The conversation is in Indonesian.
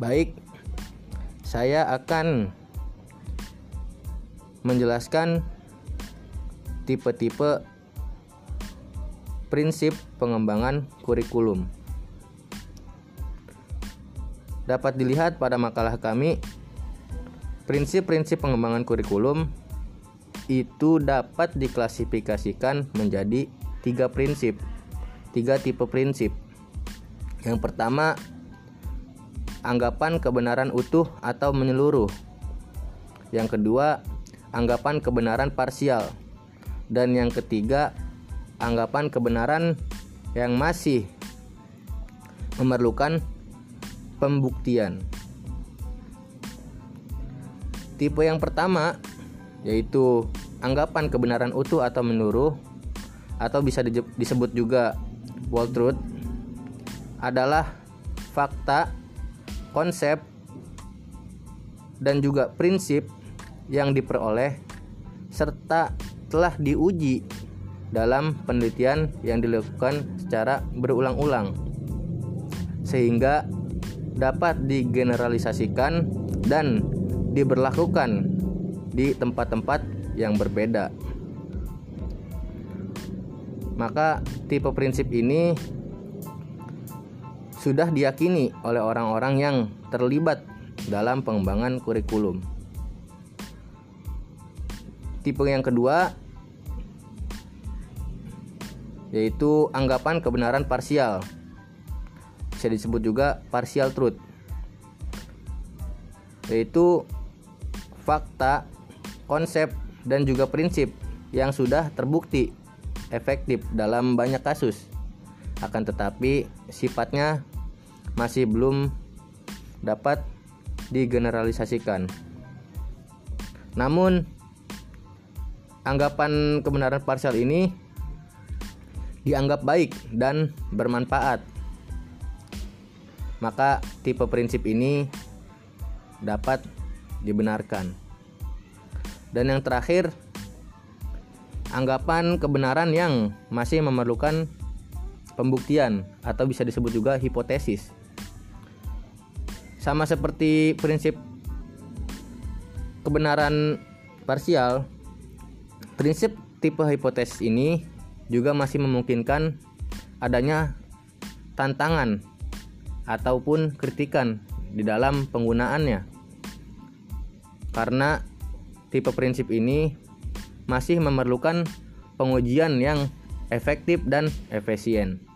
Baik, saya akan menjelaskan tipe-tipe prinsip pengembangan kurikulum. Dapat dilihat pada makalah kami, prinsip-prinsip pengembangan kurikulum itu dapat diklasifikasikan menjadi tiga prinsip, tiga tipe prinsip. Yang pertama, anggapan kebenaran utuh atau menyeluruh. Yang kedua, anggapan kebenaran parsial. Dan yang ketiga, anggapan kebenaran yang masih memerlukan pembuktian. Tipe yang pertama yaitu anggapan kebenaran utuh atau menurut atau bisa disebut juga whole truth adalah fakta, konsep dan juga prinsip yang diperoleh serta telah diuji dalam penelitian yang dilakukan secara berulang-ulang sehingga dapat digeneralisasikan dan diberlakukan di tempat-tempat yang berbeda. Maka tipe prinsip ini sudah diyakini oleh orang-orang yang terlibat dalam pengembangan kurikulum. Tipe yang kedua yaitu anggapan kebenaran parsial. Bisa disebut juga partial truth. Yaitu fakta, konsep dan juga prinsip yang sudah terbukti efektif dalam banyak kasus. Akan tetapi sifatnya masih belum dapat digeneralisasikan. Namun anggapan kebenaran parsial ini dianggap baik dan bermanfaat. Maka tipe prinsip ini dapat dibenarkan. Dan yang terakhir, anggapan kebenaran yang masih memerlukan pembuktian atau bisa disebut juga hipotesis. Sama seperti prinsip kebenaran parsial, prinsip tipe hipotesis ini juga masih memungkinkan adanya tantangan ataupun kritikan di dalam penggunaannya. Karena tipe prinsip ini masih memerlukan pengujian yang efektif dan efisien.